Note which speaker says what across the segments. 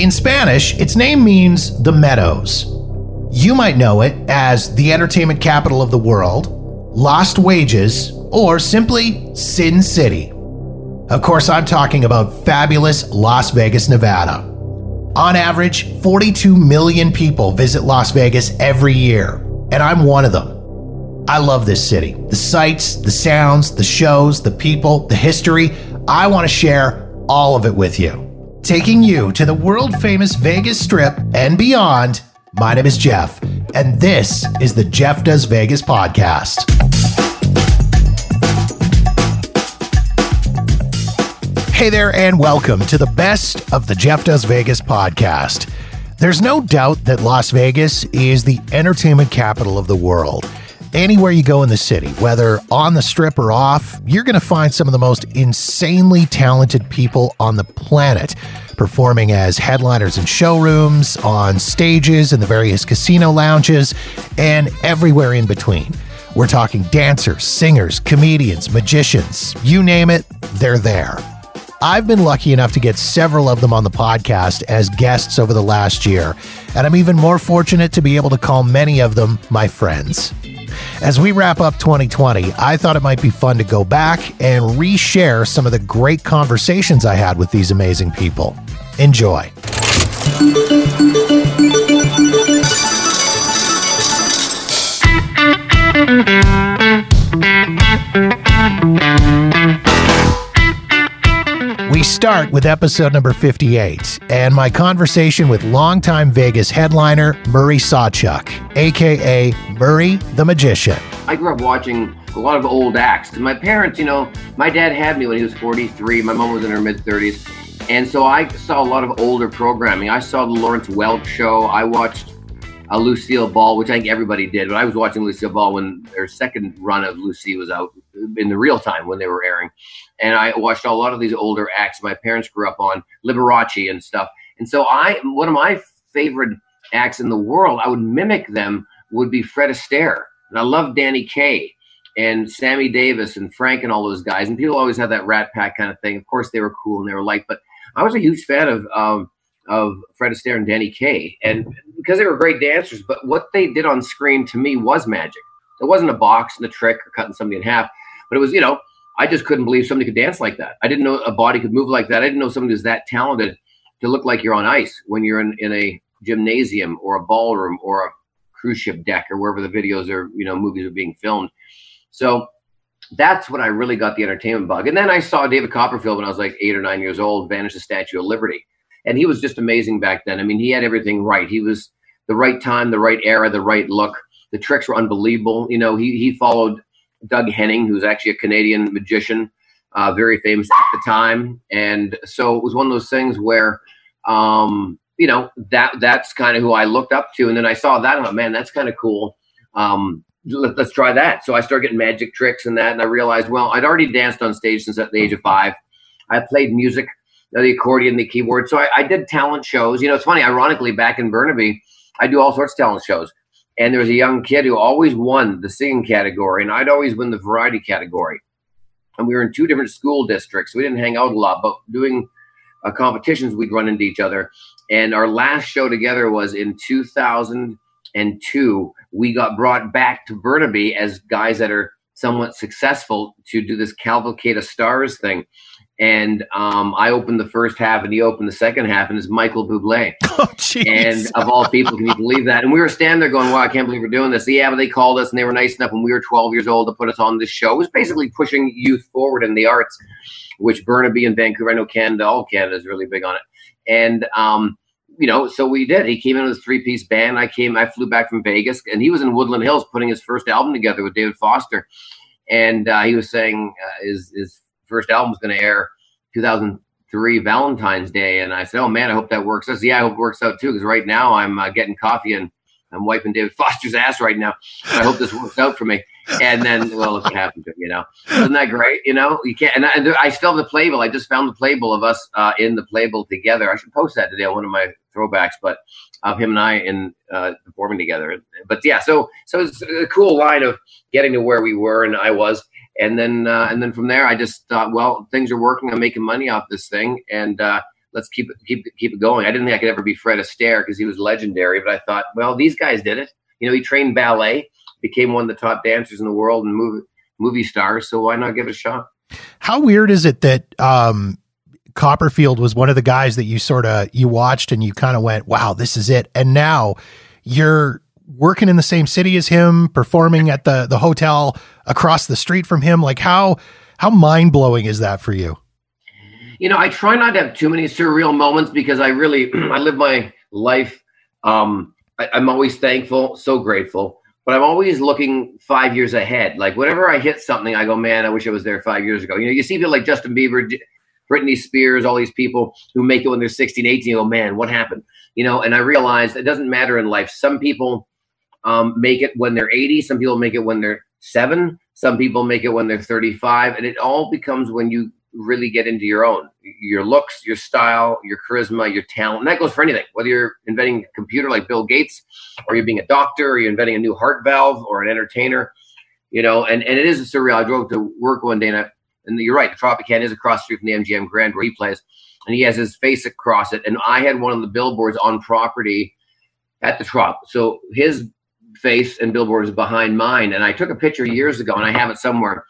Speaker 1: In Spanish, its name means the meadows. You might know it as the entertainment capital of the world, Lost Wages, or simply Sin City. Of course, I'm talking about fabulous Las Vegas, Nevada. On average, 42 million people visit Las Vegas every year, and I'm one of them. I love this city. The sights, the sounds, the shows, the people, the history. I want to share all of it with you. Taking you to the world famous Vegas Strip and beyond. My name is Jeff, and this is the Jeff Does Vegas podcast. Hey there, and welcome to the best of the Jeff Does Vegas podcast. There's no doubt that Las Vegas is the entertainment capital of the world. Anywhere you go in the city, whether on the strip or off, you're going to find some of the most insanely talented people on the planet performing as headliners in showrooms, on stages, in the various casino lounges, and everywhere in between. We're talking dancers, singers, comedians, magicians, you name it, they're there. I've been lucky enough to get several of them on the podcast as guests over the last year, and I'm even more fortunate to be able to call many of them my friends. As we wrap up 2020, I thought it might be fun to go back and reshare some of the great conversations I had with these amazing people. Enjoy. We start with episode number 58 and my conversation with longtime Vegas headliner Murray Sawchuk, aka Murray the Magician.
Speaker 2: I grew up watching a lot of old acts. My parents, you know, my dad had me when he was 43, my mom was in her mid 30s. And so I saw a lot of older programming. I saw the Lawrence Welk show. I watched a Lucille Ball, which I think everybody did, but I was watching Lucille Ball when their second run of Lucy was out in the real time when they were airing and I watched a lot of these older acts my parents grew up on, Liberace and stuff. And so I, one of my favorite acts in the world, I would mimic them would be Fred Astaire, and I love Danny Kaye and Sammy Davis and Frank and all those guys. And people always had that Rat Pack kind of thing. Of course, they were cool and they were liked, but I was a huge fan of um, of Fred Astaire and Danny Kaye, and because they were great dancers. But what they did on screen to me was magic. It wasn't a box and a trick or cutting somebody in half, but it was you know I just couldn't believe somebody could dance like that. I didn't know a body could move like that. I didn't know somebody was that talented to look like you're on ice when you're in, in a gymnasium or a ballroom or a cruise ship deck or wherever the videos or you know movies are being filmed. So that's when I really got the entertainment bug. And then I saw David Copperfield when I was like eight or nine years old, vanish the Statue of Liberty, and he was just amazing back then. I mean, he had everything right. He was the right time, the right era, the right look. The tricks were unbelievable. You know, he he followed Doug Henning, who's actually a Canadian magician, uh, very famous at the time. And so it was one of those things where, um, you know, that that's kind of who I looked up to. And then I saw that, and I man, that's kind of cool. Um, let, us try that. So I started getting magic tricks and that, and I realized, well, I'd already danced on stage since at the age of five. I played music, the accordion, the keyboard. So I, I did talent shows. You know, it's funny, ironically, back in Burnaby, I do all sorts of talent shows and there was a young kid who always won the singing category, and I'd always win the variety category. And we were in two different school districts. We didn't hang out a lot, but doing uh, competitions, we'd run into each other. And our last show together was in 2002. We got brought back to Burnaby as guys that are somewhat successful to do this Cavalcade of Stars thing and um, I opened the first half, and he opened the second half, and it's Michael Bublé.
Speaker 1: Oh,
Speaker 2: and of all people, can you believe that? And we were standing there going, "Wow, I can't believe we're doing this." Yeah, but they called us, and they were nice enough when we were 12 years old to put us on this show. It was basically pushing youth forward in the arts, which Burnaby and Vancouver, I know Canada, all Canada is really big on it. And um, you know, so we did. He came in with a three piece band. I came, I flew back from Vegas, and he was in Woodland Hills putting his first album together with David Foster. And uh, he was saying uh, his his first album was going to air 2003 Valentine's Day, and I said, "Oh man, I hope that works." I said, "Yeah, I hope it works out too." Because right now I'm uh, getting coffee and I'm wiping David Foster's ass right now. I hope this works out for me. And then, well, look what happened to me, you know. Isn't that great? You know, you can't. And I, I still have the playbill. I just found the playbill of us uh, in the playbill together. I should post that today on one of my throwbacks, but of him and I in uh, performing together. But yeah, so so it's a cool line of getting to where we were and I was and then uh, and then from there, I just thought, well, things are working. I'm making money off this thing, and uh, let's keep it keep keep it going. I didn't think I could ever be Fred Astaire because he was legendary, but I thought, well, these guys did it. You know, he trained ballet, became one of the top dancers in the world and movie movie stars. So why not give it a shot?
Speaker 1: How weird is it that um, Copperfield was one of the guys that you sort of you watched and you kind of went, "Wow, this is it," and now you're working in the same city as him, performing at the the hotel across the street from him. Like how how mind blowing is that for you?
Speaker 2: You know, I try not to have too many surreal moments because I really I live my life. Um, I, I'm always thankful, so grateful, but I'm always looking five years ahead. Like whenever I hit something, I go, man, I wish I was there five years ago. You know, you see people like Justin Bieber, Britney Spears, all these people who make it when they're 16, 18. You go, man, what happened? You know, and I realized it doesn't matter in life. Some people um, make it when they're 80. Some people make it when they're seven. Some people make it when they're 35. And it all becomes when you really get into your own your looks, your style, your charisma, your talent. And that goes for anything, whether you're inventing a computer like Bill Gates, or you're being a doctor, or you're inventing a new heart valve, or an entertainer. You know, and, and it is a surreal. I drove to work one day and, I, and you're right, the Tropicana is across the street from the MGM Grand where he plays, and he has his face across it. And I had one of the billboards on property at the Trop. So his face and billboard is behind mine. And I took a picture years ago, and I have it somewhere.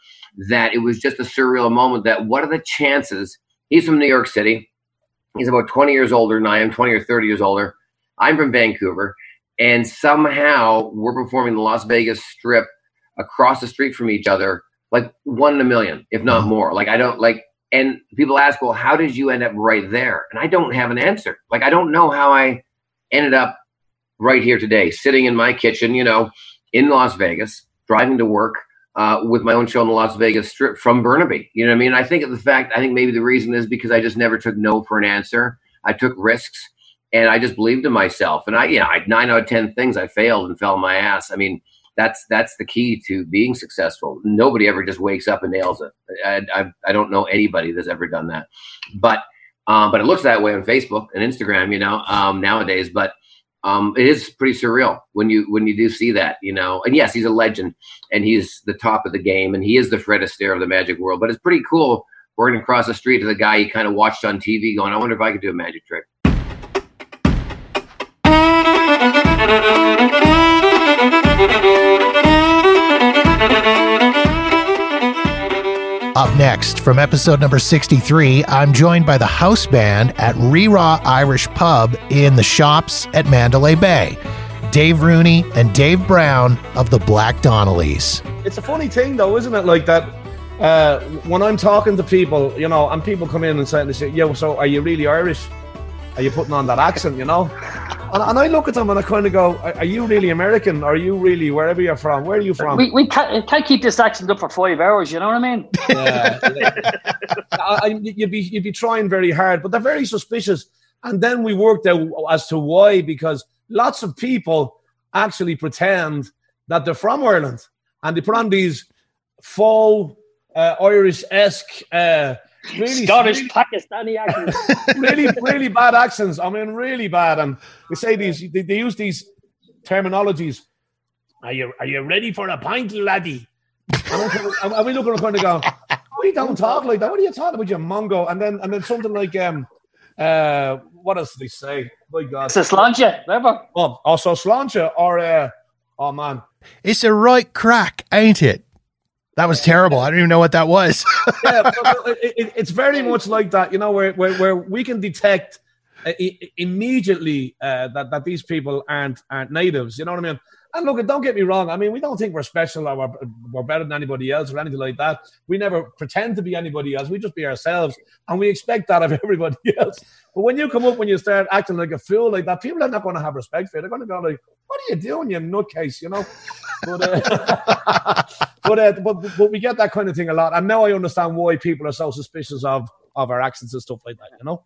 Speaker 2: That it was just a surreal moment. That what are the chances? He's from New York City. He's about 20 years older than I am, 20 or 30 years older. I'm from Vancouver, and somehow we're performing the Las Vegas Strip across the street from each other, like one in a million, if not more. Like I don't like. And people ask, well, how did you end up right there? And I don't have an answer. Like I don't know how I ended up right here today, sitting in my kitchen, you know, in Las Vegas, driving to work uh, with my own show in the Las Vegas Strip from Burnaby. You know what I mean? I think of the fact, I think maybe the reason is because I just never took no for an answer. I took risks and I just believed in myself. And I, you know, I, nine out of 10 things I failed and fell on my ass. I mean, that's that's the key to being successful. Nobody ever just wakes up and nails it. I, I, I don't know anybody that's ever done that, but um, but it looks that way on Facebook and Instagram, you know, um, nowadays. But um, it is pretty surreal when you when you do see that, you know. And yes, he's a legend, and he's the top of the game, and he is the Fred Astaire of the magic world. But it's pretty cool working across the street to the guy you kind of watched on TV, going, "I wonder if I could do a magic trick."
Speaker 1: Next, from episode number 63, I'm joined by the house band at Rí Rá Irish Pub in the shops at Mandalay Bay. Dave Rooney and Dave Brown of the Black Donnellys.
Speaker 3: It's a funny thing, though, isn't it? Like that, uh, when I'm talking to people, you know, and people come in and say, "Yo, so are you really Irish? Are you putting on that accent?" You know, and, and I look at them and I kind of go, "Are you really American? Are you really wherever you're from? Where are you from?"
Speaker 4: We, we can't, can't keep this accent up for five hours. You know what I mean?
Speaker 3: Yeah, yeah. I, I, you'd be you'd be trying very hard, but they're very suspicious. And then we worked out as to why, because lots of people actually pretend that they're from Ireland, and they put on these faux uh, Irish esque. Uh, really,
Speaker 4: Scottish,
Speaker 3: really,
Speaker 4: Pakistani accent.
Speaker 3: really, really bad accents. I mean, really bad. And they say these, they, they use these terminologies. Are you are you ready for a pint, laddie? And, we look at them kind of go, we don't talk like that. What are you talking about, you mongo? And then and then something like um uh what else do they say? My God.
Speaker 4: It's a sláinte, never.
Speaker 3: Oh, also sláinte or uh oh man.
Speaker 1: It's a right crack, ain't it? That was terrible. I don't even know what that was.
Speaker 3: yeah, it, it's very much like that, you know, where where, where we can detect uh, i- immediately uh, that that these people aren't aren't natives. You know what I mean? And look, don't get me wrong. I mean, we don't think we're special or we're, we're better than anybody else or anything like that. We never pretend to be anybody else. We just be ourselves, and we expect that of everybody else. But when you come up when you start acting like a fool like that, people are not going to have respect for you. They're going to go like, "What are you doing, you nutcase?" You know. But, uh, but, uh, but but we get that kind of thing a lot, and now I understand why people are so suspicious of of our accents and stuff like that. You know.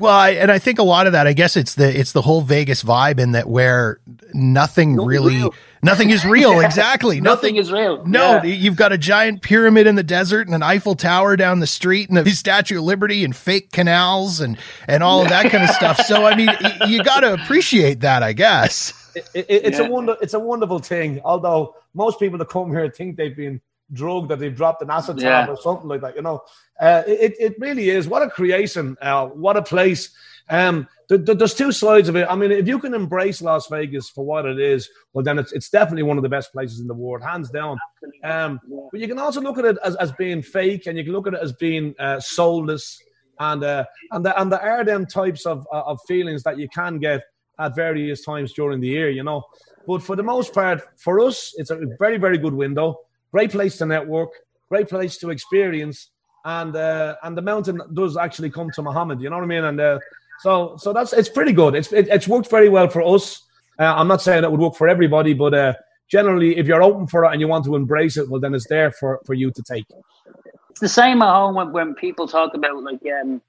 Speaker 1: Well, I, and I think a lot of that, I guess it's the it's the whole Vegas vibe in that where nothing
Speaker 4: Nothing
Speaker 1: really,
Speaker 4: real.
Speaker 1: nothing is real. Exactly,
Speaker 4: Nothing is real.
Speaker 1: No,
Speaker 4: Yeah.
Speaker 1: you've got a giant pyramid in the desert and an Eiffel Tower down the street and the Statue of Liberty and fake canals and and all of that kind of stuff. So I mean, y- you got to appreciate that, I guess.
Speaker 3: It, it, it's
Speaker 4: Yeah.
Speaker 3: a wonder. It's a wonderful thing. Although most people that come here think they've been drug that they've dropped an acetab
Speaker 4: Yeah.
Speaker 3: or something like that. You know, uh, it it really is. What a creation! Uh, what a place. Um, th- th- there's two sides of it. I mean, if you can embrace Las Vegas for what it is, well, then it's, it's definitely one of the best places in the world, hands down. Um, but you can also look at it as, as being fake, and you can look at it as being uh, soulless, and uh, and the, and there are them types of uh, of feelings that you can get at various times during the year, you know. But for the most part, for us, it's a very very good window, great place to network, great place to experience, and uh, and the mountain does actually come to Muhammad, you know what I mean? And uh, so so that's it's pretty good. It's it, it's worked very well for us. Uh, I'm not saying it would work for everybody, but uh, generally, if you're open for it and you want to embrace it, well, then it's there for, for you to take.
Speaker 4: It's the same at home when, when people talk about like um,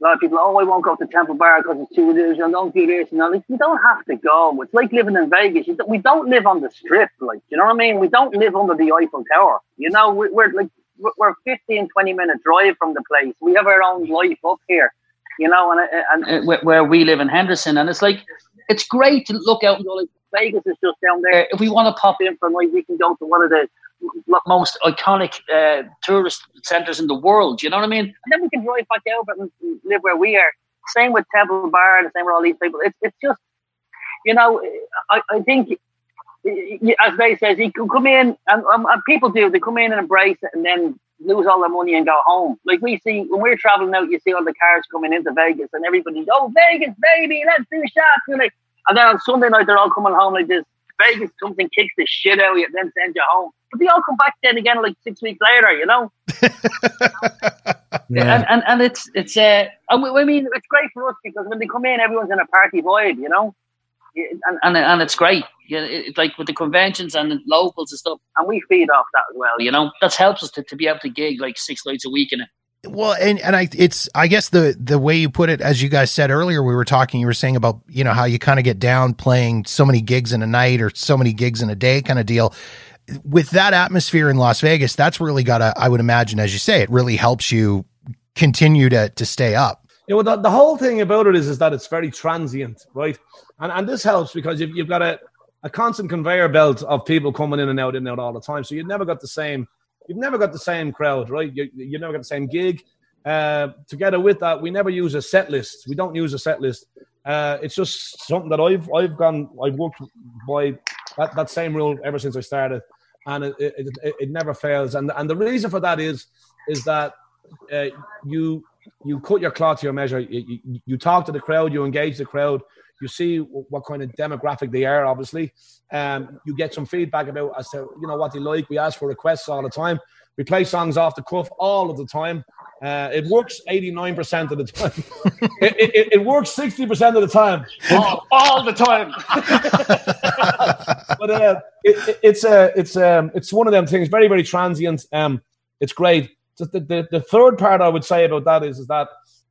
Speaker 4: a lot of people. Oh, I won't go to Temple Bar because it's too this. I don't do this. And all. You don't have to go. It's like living in Vegas. Don't, we don't live on the strip. Like you know what I mean. We don't live under the Eiffel Tower. You know, we, we're like we're- we're 15, 20 minute drive from the place. We have our own life up here. You know, and and, and uh, where- we live in Henderson, and it's like it's great to look out and go like Vegas is just down there. Uh, if we want to pop in for a night, we can go to one of the most iconic uh, tourist centres in the world. You know what I mean? And then we can drive back over and live where we are. Same with Temple Bar, the same with all these people. It's it's just, you know, I, I think, as they says, you can come in and, and people do. They come in and embrace it, and then lose all their money and go home. Like we see when we're traveling out, you see all the cars coming into Vegas, and everybody's oh Vegas baby, let's do shots. And, like, and then on Sunday night they're all coming home like this. Vegas and kicks the shit out of you, then sends you home. But they all come back then again like six weeks later, you know. yeah. And, and and it's it's uh, and we- I mean it's great for us because when they come in, everyone's in a party vibe, you know. And, and, and it's great, yeah. It, it's like with the conventions and the locals and stuff, and we feed off that as well. You know, that helps us to, to be able to gig like six nights a week in it.
Speaker 1: Well, and and I it's I guess the the way you put it, as you guys said earlier, we were talking. You were saying about you know how you kind of get down playing so many gigs in a night or so many gigs in a day kind of deal. With that atmosphere in Las Vegas, that's really got to. I would imagine, as you say, it really helps you continue to to stay up.
Speaker 3: Yeah, well, the, the whole thing about it is, is that it's very transient, right? And and this helps because you've, you've got a, a constant conveyor belt of people coming in and out, in and out all the time. So you've never got the same, you've never got the same crowd, right? You, you never got the same gig. Uh, together with that, we never use a set list. We don't use a set list. Uh, it's just something that I've I've gone I've worked by that, that same rule ever since I started, and it, it, it, never fails. And and the reason for that is is that uh, you you cut your cloth to your measure. You, you, you talk to the crowd, you engage the crowd, you see what kind of demographic they are. Obviously, um, you get some feedback about as to you know what they like. We ask for requests all the time. We play songs off the cuff all of the time. Uh, it works 89% of the time. it, it, it works 60% of the time.
Speaker 4: all, all the time.
Speaker 3: but uh, it, it- it's uh, it's um, it's one of them things. Very very transient. Um, it's great. The, the, the third part I would say about that is is that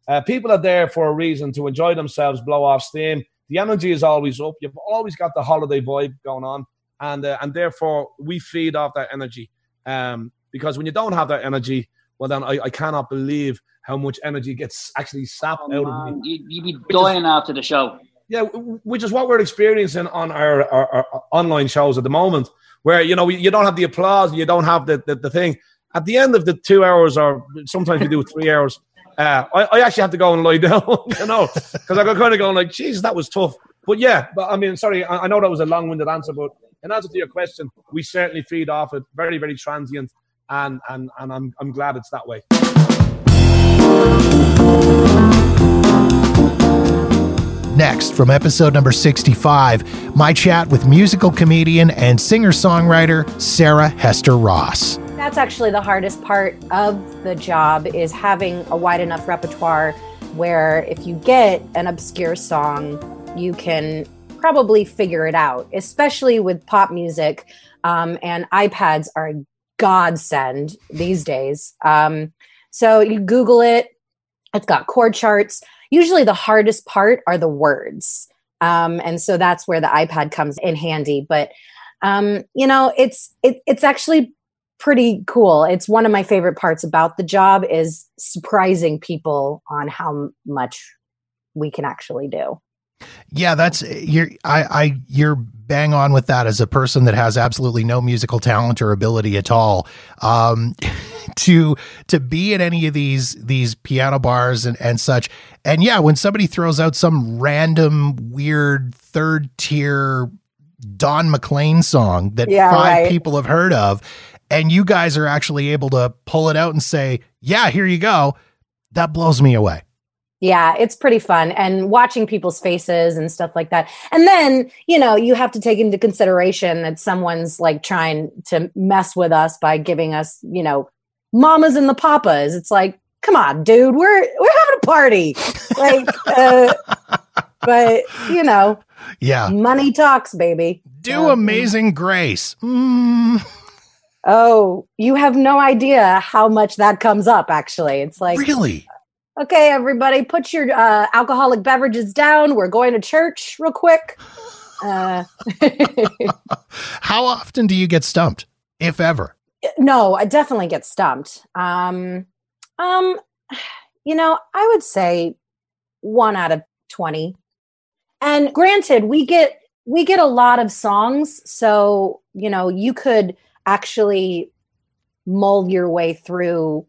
Speaker 3: uh, people are there for a reason to enjoy themselves, blow off steam. The energy is always up. You've always got the holiday vibe going on, and uh, and therefore we feed off that energy. Um, because when you don't have that energy, well then I, I cannot believe how much energy gets actually sapped out of me.
Speaker 4: Man, you, you'd be dying after the show.
Speaker 3: Yeah, which is what we're experiencing on our, our, our online shows at the moment, where you know you don't have the applause, you don't have the, the, the thing. At the end of the two hours, or sometimes we do three hours, uh, I, I actually have to go and lie down, you know, because I got kind of going like, "Jesus, that was tough." But yeah, but I mean, sorry, I, I know that was a long-winded answer, but in answer to your question, we certainly feed off it. Very, very transient, and and and I'm I'm glad it's that way.
Speaker 1: Next, from episode number 65, my chat with musical comedian and singer songwriter Sarah Hester Ross.
Speaker 5: That's actually the hardest part of the job is having a wide enough repertoire where if you get an obscure song, you can probably figure it out, especially with pop music. Um, and iPads are a godsend these days. Um, so you Google it, it's got chord charts. Usually the hardest part are the words. Um, and so that's where the iPad comes in handy. But um, you know, it's it, it's actually pretty cool. It's one of my favorite parts about the job is surprising people on how much we can actually do.
Speaker 1: Yeah, that's you're I I you're bang on with that as a person that has absolutely no musical talent or ability at all. Um to to be at any of these these piano bars and and such. And yeah, when somebody throws out some random weird third tier Don McLean song that
Speaker 5: Yeah,
Speaker 1: five
Speaker 5: right.
Speaker 1: people have heard of and you guys are actually able to pull it out and say, "Yeah, here you go." That blows me away.
Speaker 5: Yeah, it's pretty fun and watching people's faces and stuff like that. And then, you know, you have to take into consideration that someone's like trying to mess with us by giving us, you know, mamas and the papas. It's like, come on, dude, we're we're having a party. Like uh but, you know,
Speaker 1: Yeah.
Speaker 5: money talks, baby.
Speaker 1: Do
Speaker 5: Um,
Speaker 1: Amazing Grace. Mm,
Speaker 5: Oh, you have no idea how much that comes up actually. It's like
Speaker 1: really?
Speaker 5: Okay, everybody, put your uh, alcoholic beverages down. We're going to church real quick. Uh,
Speaker 1: How often do you get stumped, if ever?
Speaker 5: no, I definitely get stumped. Um, um, you know, I would say one out of twenty. And granted, we get we get a lot of songs, so you know you could actually mull your way through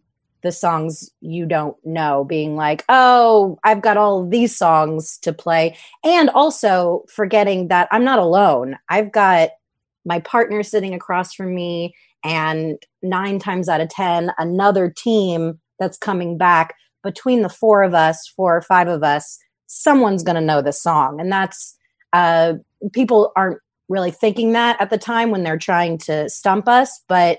Speaker 5: the songs you don't know, being like, oh, I've got all these songs to play. And also forgetting that I'm not alone. I've got my partner sitting across from me, and nine times out of 10, another team that's coming back. Between the four of us, four or five of us, someone's going to know the song. And that's, uh, people aren't really thinking that at the time when they're trying to stump us, but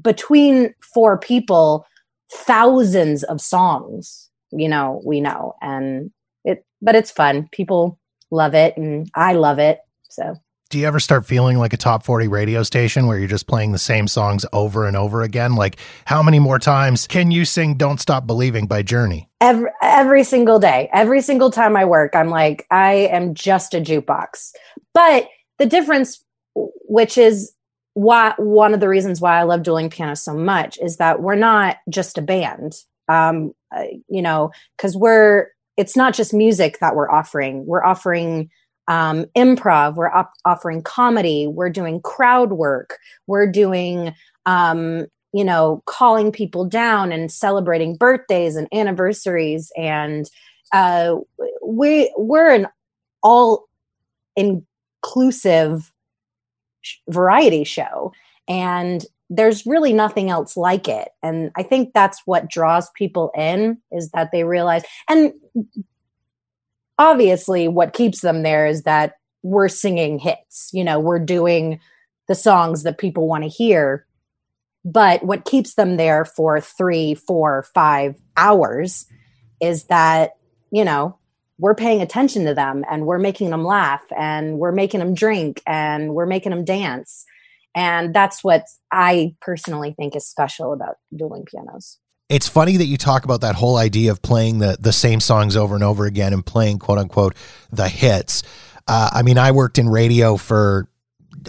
Speaker 5: between four people thousands of songs you know we know. And it but it's fun. People love it and i love it. So.
Speaker 1: Do you ever start feeling like a top 40 radio station where you're just playing the same songs over and over again? Like, how many more times can you sing Don't Stop Believing by Journey?
Speaker 5: every every single day. Every single time i work i'm like i am just a jukebox. But the difference which is why one of the reasons why i love dueling piano so much is that we're not just a band. Um uh, you know because we're it's not just music that we're offering. We're offering um, improv. We're op- offering comedy. We're doing crowd work. We're doing um, you know calling people down and celebrating birthdays and anniversaries. And uh, we we're an all inclusive variety show and there's really nothing else like it. And i think that's what draws people in is that they realize and obviously what keeps them there is that we're singing hits you know we're doing the songs that people want to hear. But what keeps them there for three four five hours is that you know we're paying attention to them and we're making them laugh and we're making them drink and we're making them dance and that's what i personally think is special about dueling pianos
Speaker 1: It's funny that you talk about that whole idea of playing the, the same songs over and over again and playing quote unquote the hits. Uh, I mean, I worked in radio for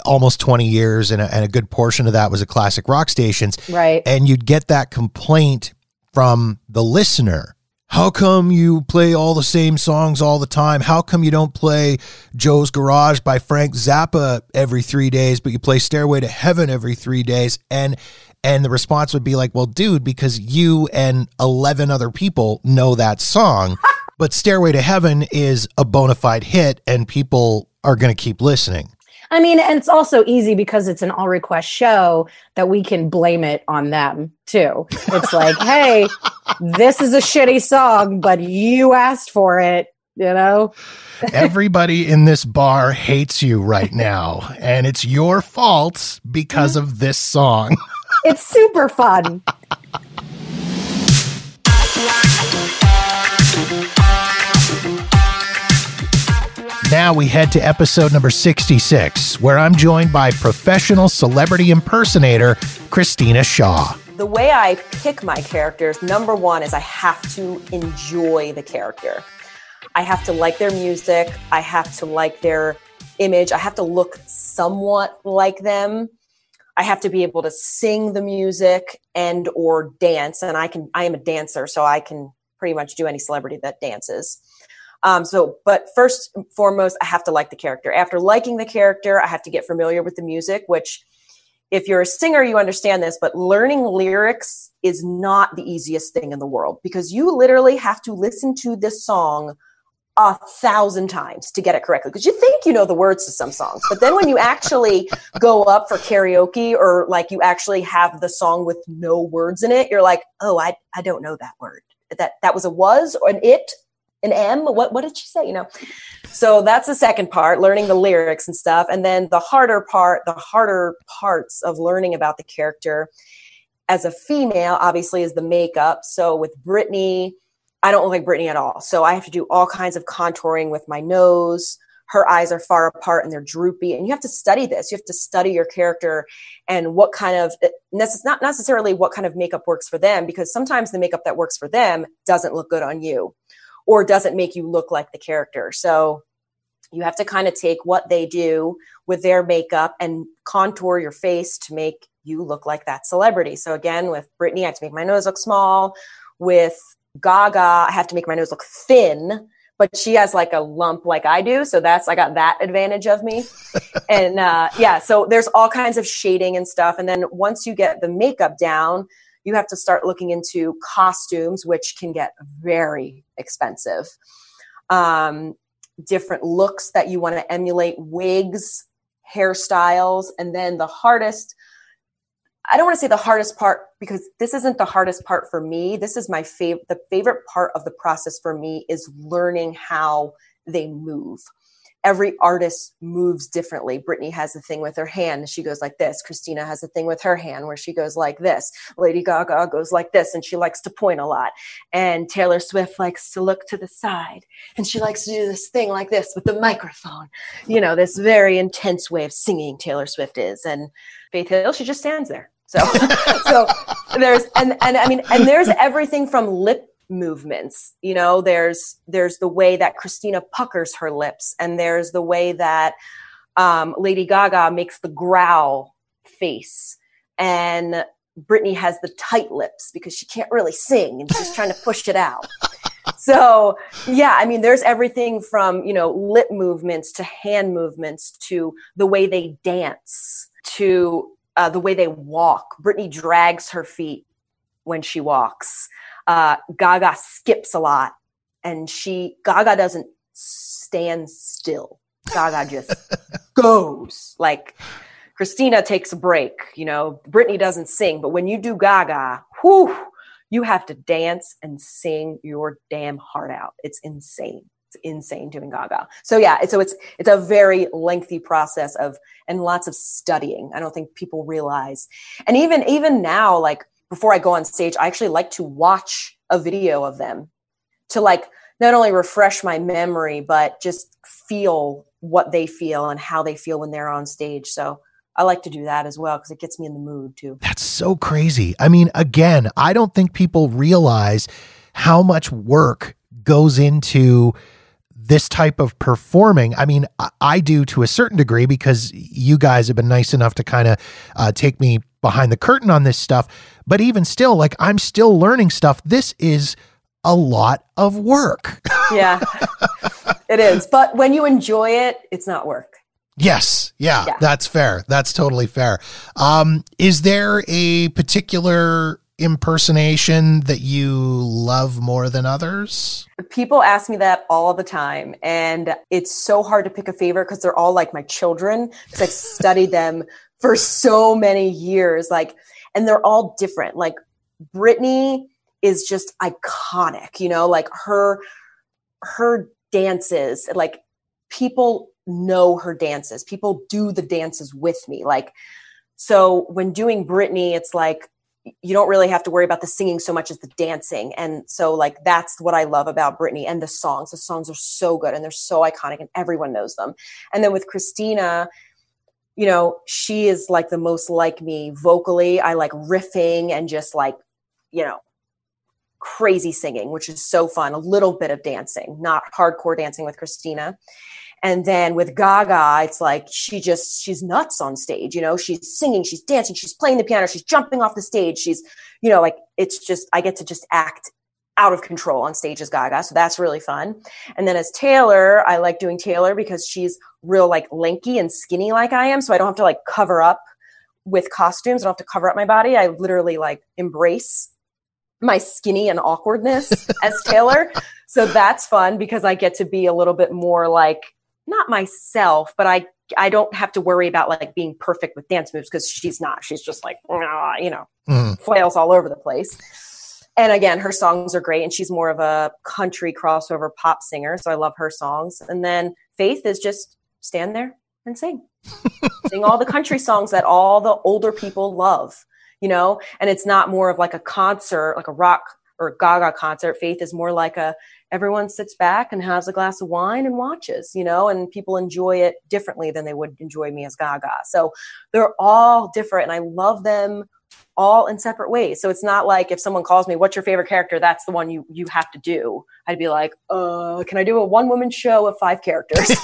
Speaker 1: almost 20 years, and a, and a good portion of that was at classic rock stations.
Speaker 5: right
Speaker 1: and you'd get that complaint from the listener. How come you play all the same songs all the time? How come you don't play Joe's Garage by Frank Zappa every 3 days but you play Stairway to Heaven every 3 days? And and the response would be like, "Well, dude, because you and 11 other people know that song, but Stairway to Heaven is a bona fide hit and people are going to keep listening."
Speaker 5: I mean, and it's also easy because it's an all request show that we can blame it on them too. It's like, hey, this is a shitty song, but you asked for it, you know?
Speaker 1: Everybody in this bar hates you right now, and it's your fault because of this song.
Speaker 5: It's super fun.
Speaker 1: Now we head to episode number 66, where I'm joined by professional celebrity impersonator Christina Shaw.
Speaker 6: the way I pick my characters, number one is I have to enjoy the character. I have to like their music. I have to like their image. I have to look somewhat like them. I have to be able to sing the music and or dance. And I can I am a dancer, so I can pretty much do any celebrity that dances. Um, so, but first and foremost, I have to like the character. After liking the character, I have to get familiar with the music, which if you're a singer, you understand this, but learning lyrics is not the easiest thing in the world because you literally have to listen to this song a thousand times to get it correctly because you think you know the words to some songs but then when you actually go up for karaoke or like you actually have the song with no words in it you're like oh i, I don't know that word that that was a was or an it an M. What what did she say? You know. So that's the second part, learning the lyrics and stuff. And then the harder part, the harder parts of learning about the character as a female, obviously, is the makeup. So with Britney, I don't look like Britney at all. So I have to do all kinds of contouring with my nose. Her eyes are far apart and they're droopy. And you have to study this. You have to study your character and what kind of, not necessarily what kind of makeup works for them, because sometimes the makeup that works for them doesn't look good on you or doesn't make you look like the character. So you have to kind of take what they do with their makeup and contour your face to make you look like that celebrity. So again, with Britney, I have to make my nose look small. With Gaga, I have to make my nose look thin, but she has like a lump like I do. So that's, I got that advantage of me. and uh, yeah, so there's all kinds of shading and stuff. And then once you get the makeup down, you have to start looking into costumes, which can get very expensive. Um, different looks that you want to emulate, wigs, hairstyles, and then the hardest. I don't want to say the hardest part because this isn't the hardest part for me. This is my favorite. The favorite part of the process for me is learning how they move every artist moves differently. Britney has a thing with her hand, she goes like this. Christina has a thing with her hand where she goes like this. Lady Gaga goes like this, and she likes to point a lot. And Taylor Swift likes to look to the side, and she likes to do this thing like this with the microphone. You know, this very intense way of singing Taylor Swift is. And Faith Hill, she just stands there. So, so there's and and I mean, and there's everything from lip movements. You know there's there's the way that christina puckers her lips and there's the way that um, lady gaga makes the growl face. And britney has the tight lips because she can't really sing and she's trying to push it out. So yeah i mean there's everything from you know lip movements to hand movements to the way they dance to uh, the way they walk. Britney drags her feet when she walks uh, Gaga skips a lot, and she Gaga doesn't stand still. Gaga just goes like Christina takes a break. You know, Britney doesn't sing, but when you do Gaga, whew, you have to dance and sing your damn heart out. It's insane. It's insane doing Gaga. So yeah, so it's it's a very lengthy process of and lots of studying. I don't think people realize. And even even now, like before I go on stage, I actually like to watch a video of them to like not only refresh my memory, but just feel what they feel and how they feel when they're on stage. So I like to do that as well because it gets me in the mood too.
Speaker 1: That's so crazy. I mean, again, I don't think people realize how much work goes into this type of performing. I mean, I do to a certain degree because you guys have been nice enough to kind of uh, take me behind the curtain on this stuff. But even still, like I'm still learning stuff. This is a lot of work.
Speaker 6: yeah, it is. But when you enjoy it, it's not work.
Speaker 1: Yes. Yeah, yeah, that's fair. That's totally fair. Um, is there a particular impersonation that you love more than others?
Speaker 6: People ask me that all the time. And it's so hard to pick a favorite because they're all like my children because I've studied them for so many years. Like, and they're all different. Like Britney is just iconic, you know, like her her dances, like people know her dances. People do the dances with me. Like so when doing Britney, it's like you don't really have to worry about the singing so much as the dancing. And so like that's what I love about Britney and the songs. The songs are so good and they're so iconic and everyone knows them. And then with Christina, you know, she is like the most like me vocally. I like riffing and just like, you know, crazy singing, which is so fun. A little bit of dancing, not hardcore dancing with Christina. And then with Gaga, it's like she just, she's nuts on stage. You know, she's singing, she's dancing, she's playing the piano, she's jumping off the stage. She's, you know, like it's just, I get to just act out of control on stage as Gaga. So that's really fun. And then as Taylor, I like doing Taylor because she's real like lanky and skinny like I am. So I don't have to like cover up with costumes. I don't have to cover up my body. I literally like embrace my skinny and awkwardness as Taylor. So that's fun because I get to be a little bit more like not myself, but I I don't have to worry about like being perfect with dance moves because she's not. She's just like you know mm. flails all over the place. And again, her songs are great, and she's more of a country crossover pop singer, so I love her songs. And then Faith is just stand there and sing, sing all the country songs that all the older people love, you know. And it's not more of like a concert, like a rock or Gaga concert. Faith is more like a everyone sits back and has a glass of wine and watches, you know, and people enjoy it differently than they would enjoy me as Gaga. So they're all different and I love them all in separate ways. So it's not like if someone calls me, what's your favorite character? That's the one you you have to do. I'd be like, uh, can I do a one woman show of five characters?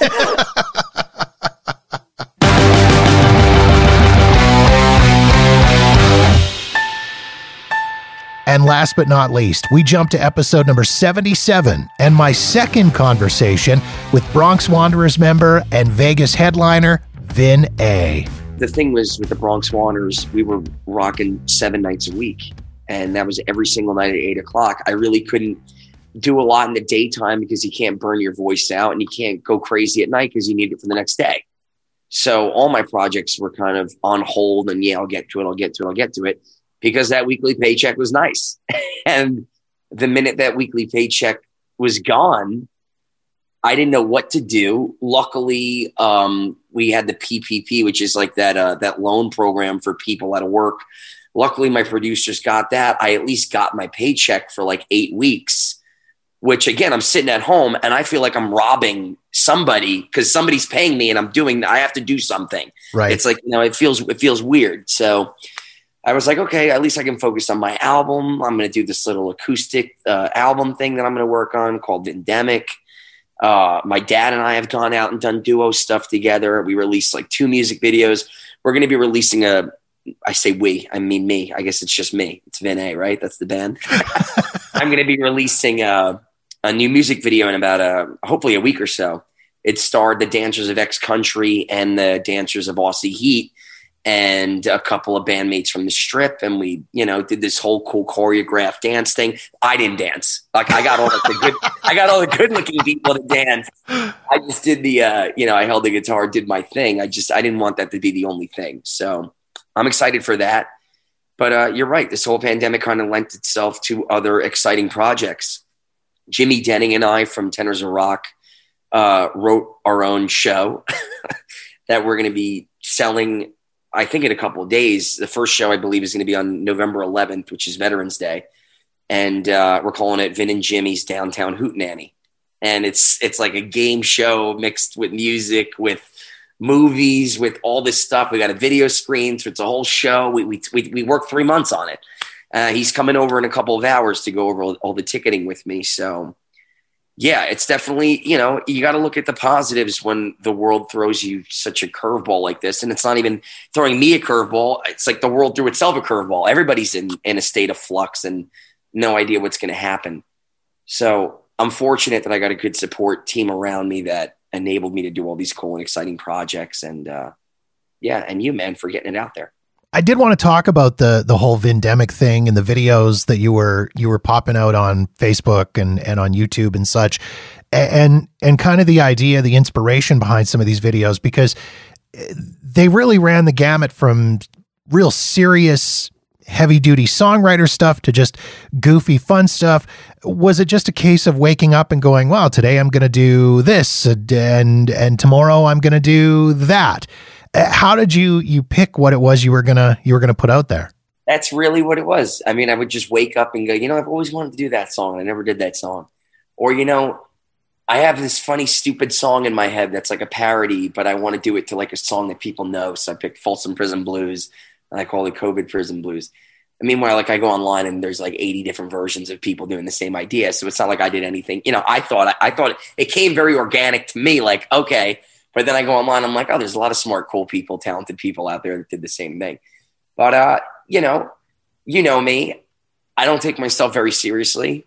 Speaker 1: And last but not least, we jump to episode number 77 and my second conversation with Bronx Wanderers member and Vegas headliner, Vin A.
Speaker 7: The thing was with the Bronx Wanderers, we were rocking seven nights a week. And that was every single night at eight o'clock. I really couldn't do a lot in the daytime because you can't burn your voice out and you can't go crazy at night because you need it for the next day. So all my projects were kind of on hold and yeah, I'll get to it, I'll get to it, I'll get to it because that weekly paycheck was nice. and the minute that weekly paycheck was gone, I didn't know what to do. Luckily, um, we had the PPP, which is like that uh, that loan program for people out of work. Luckily, my producers got that. I at least got my paycheck for like eight weeks. Which again, I'm sitting at home and I feel like I'm robbing somebody because somebody's paying me and I'm doing. I have to do something.
Speaker 1: Right.
Speaker 7: It's like you know, it feels it feels weird. So I was like, okay, at least I can focus on my album. I'm going to do this little acoustic uh, album thing that I'm going to work on called Vindemic. Uh, my dad and I have gone out and done duo stuff together. We released like two music videos. We're going to be releasing a, I say we, I mean me. I guess it's just me. It's Vin A, right? That's the band. I'm going to be releasing a, a new music video in about a, hopefully a week or so. It starred the dancers of X Country and the dancers of Aussie Heat and a couple of bandmates from the strip and we you know did this whole cool choreographed dance thing. I didn't dance. Like i got all the good i got all the good looking people to dance. I just did the uh you know i held the guitar did my thing. I just i didn't want that to be the only thing. So i'm excited for that. But uh you're right. This whole pandemic kind of lent itself to other exciting projects. Jimmy denning and i from tenors of rock uh wrote our own show that we're going to be selling I think in a couple of days. The first show I believe is going to be on November 11th, which is Veterans Day, and uh, we're calling it Vin and Jimmy's Downtown Hootenanny, and it's it's like a game show mixed with music, with movies, with all this stuff. We got a video screen, so it's a whole show. We we we, worked three months on it. Uh, he's coming over in a couple of hours to go over all the ticketing with me, so yeah, it's definitely, you know, you got to look at the positives when the world throws you such a curveball like this. And it's not even throwing me a curveball. It's like the world threw itself a curveball. Everybody's in, in a state of flux and no idea what's going to happen. So I'm fortunate that I got a good support team around me that enabled me to do all these cool and exciting projects. And uh, yeah, and you, man, for getting it out there.
Speaker 1: I did want to talk about the the whole Vindemic thing and the videos that you were you were popping out on Facebook and and on YouTube and such, and and kind of the idea, the inspiration behind some of these videos because eh, they really ran the gamut from real serious heavy duty songwriter stuff to just goofy fun stuff. Was it just a case of waking up and going well today i'm going to do this and and tomorrow i'm going to do that Uh, how did you you pick what it was you were gonna you were gonna put out there?
Speaker 7: That's really what it was. I mean, I would just wake up and go, you know, I've always wanted to do that song. I never did that song. Or, you know, I have this funny, stupid song in my head that's like a parody, but I want to do it to like a song that people know. So I picked Folsom Prison Blues and I call it COVID Prison Blues. And meanwhile, like I go online and there's like 80 different versions of people doing the same idea. So it's not like I did anything. You know, I thought I thought it came very organic to me. Like, okay, but then I go online, I'm like, oh, there's a lot of smart, cool people, talented people out there that did the same thing. But uh, you know, you know me. I don't take myself very seriously.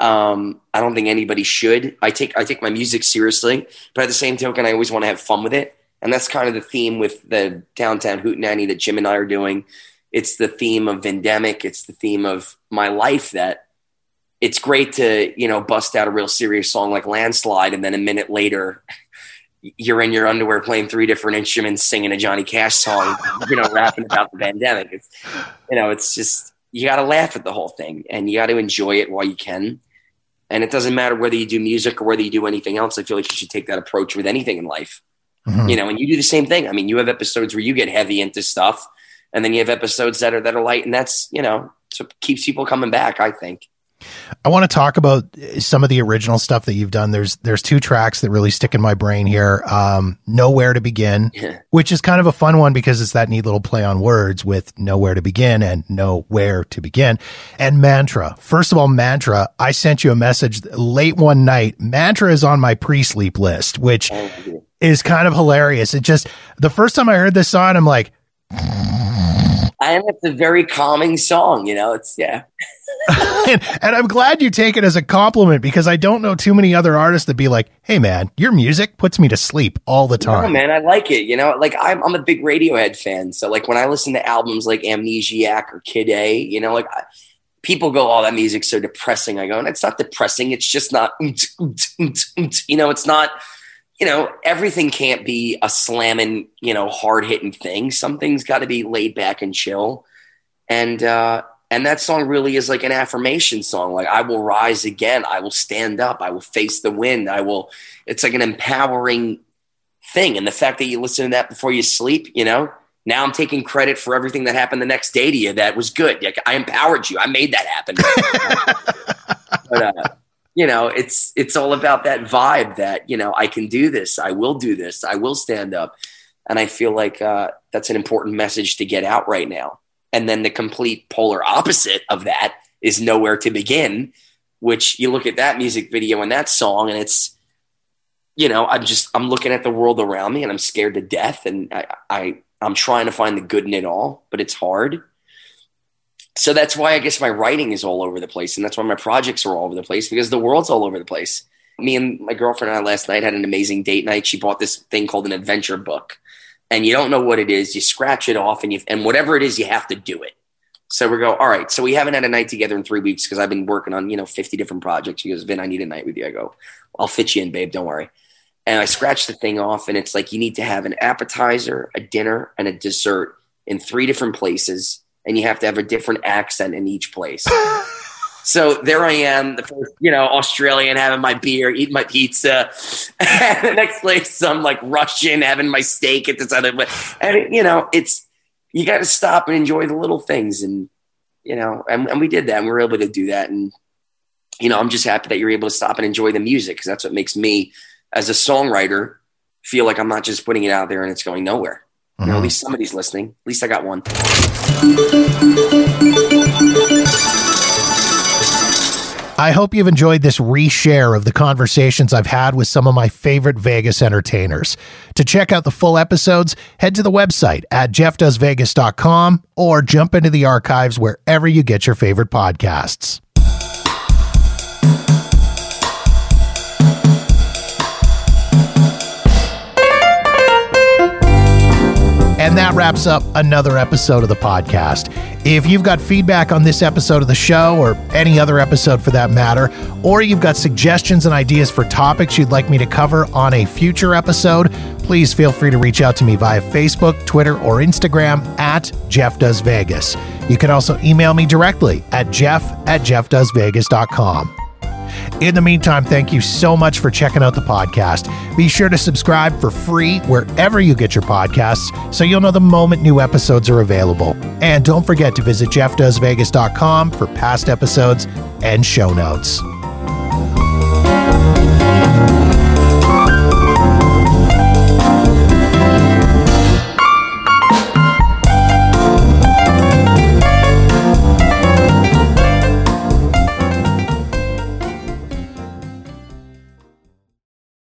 Speaker 7: Um, I don't think anybody should. I take I take my music seriously, but at the same token, I always want to have fun with it, and that's kind of the theme with the downtown hootenanny that Jim and I are doing. It's the theme of Vindemic. It's the theme of my life that it's great to you know bust out a real serious song like Landslide, and then a minute later. You're in your underwear playing three different instruments, singing a Johnny Cash song, you know, rapping about the pandemic. It's, you know, it's just you got to laugh at the whole thing and you got to enjoy it while you can. And it doesn't matter whether you do music or whether you do anything else. I feel like you should take that approach with anything in life. Mm-hmm. You know, and you do the same thing. I mean, you have episodes where you get heavy into stuff, and then you have episodes that are that are light, and that's you know, so keeps people coming back. I think.
Speaker 1: I want to talk about some of the original stuff that you've done. There's there's two tracks that really stick in my brain here. Um, Nowhere to Begin, yeah. which is kind of a fun one because it's that neat little play on words with Nowhere to Begin and Nowhere to Begin. And Mantra. First of all, Mantra, I sent you a message late one night. Mantra is on my pre-sleep list, which oh, is kind of hilarious. It just the first time I heard this song, I'm like
Speaker 7: and it's a very calming song, you know. It's yeah.
Speaker 1: and, and, I'm glad you take it as a compliment because I don't know too many other artists that be like, "Hey, man, your music puts me to sleep all the time."
Speaker 7: No, man, I like it. You know, like I'm I'm a big Radiohead fan, so like when I listen to albums like Amnesiac or Kid A, you know, like. I, people go, "Oh, that music's so depressing." I go, and it's not depressing. It's just not, you know, it's not you know, everything can't be a slamming, you know, hard hitting thing. Something's got to be laid back and chill. And, uh, and that song really is like an affirmation song. Like, I will rise again. I will stand up. I will face the wind. I will, it's like an empowering thing. And the fact that you listen to that before you sleep, you know, now I'm taking credit for everything that happened the next day to you that was good. Like, I empowered you. I made that happen. but, uh, you know it's it's all about that vibe that you know i can do this i will do this i will stand up. And i feel like uh, that's an important message to get out right now. And then the complete polar opposite of that is nowhere to begin which you look at that music video and that song and it's you know i'm just i'm looking at the world around me and i'm scared to death and i, I i'm trying to find the good in it all but it's hard so that's why I guess my writing is all over the place, and that's why my projects are all over the place because the world's all over the place. Me and my girlfriend and I last night had an amazing date night. She bought this thing called an adventure book, and you don't know what it is. You scratch it off, and you and whatever it is, you have to do it. So we go, all right. So we haven't had a night together in three weeks because I've been working on you know fifty different projects. She goes, Vin, I need a night with you. I go, I'll fit you in, babe. Don't worry. And I scratch the thing off, and it's like you need to have an appetizer, a dinner, and a dessert in three different places and you have to have a different accent in each place. so there I am, the first, you know, Australian having my beer, eating my pizza. and the next place, I'm like Russian having my steak at this other place. And, you know, it's, you got to stop and enjoy the little things. And, you know, and, and we did that and we were able to do that. And, you know, I'm just happy that you're able to stop and enjoy the music because that's what makes me, as a songwriter, feel like I'm not just putting it out there and it's going nowhere. Mm-hmm. You know, at least somebody's listening. At least I got one.
Speaker 1: I hope you've enjoyed this reshare of the conversations I've had with some of my favorite Vegas entertainers. To check out the full episodes, head to the website at jeffdoesvegas.com or jump into the archives wherever you get your favorite podcasts. And that wraps up another episode of the podcast. If you've got feedback on this episode of the show or any other episode for that matter, or you've got suggestions and ideas for topics you'd like me to cover on a future episode, please feel free to reach out to me via Facebook, Twitter, or Instagram at Jeff Does Vegas. You can also email me directly at jeff at jeffdoesvegas.com. In the meantime, thank you so much for checking out the podcast. Be sure to subscribe for free wherever you get your podcasts so you'll know the moment new episodes are available. And don't forget to visit jeffdoesvegas.com for past episodes and show notes.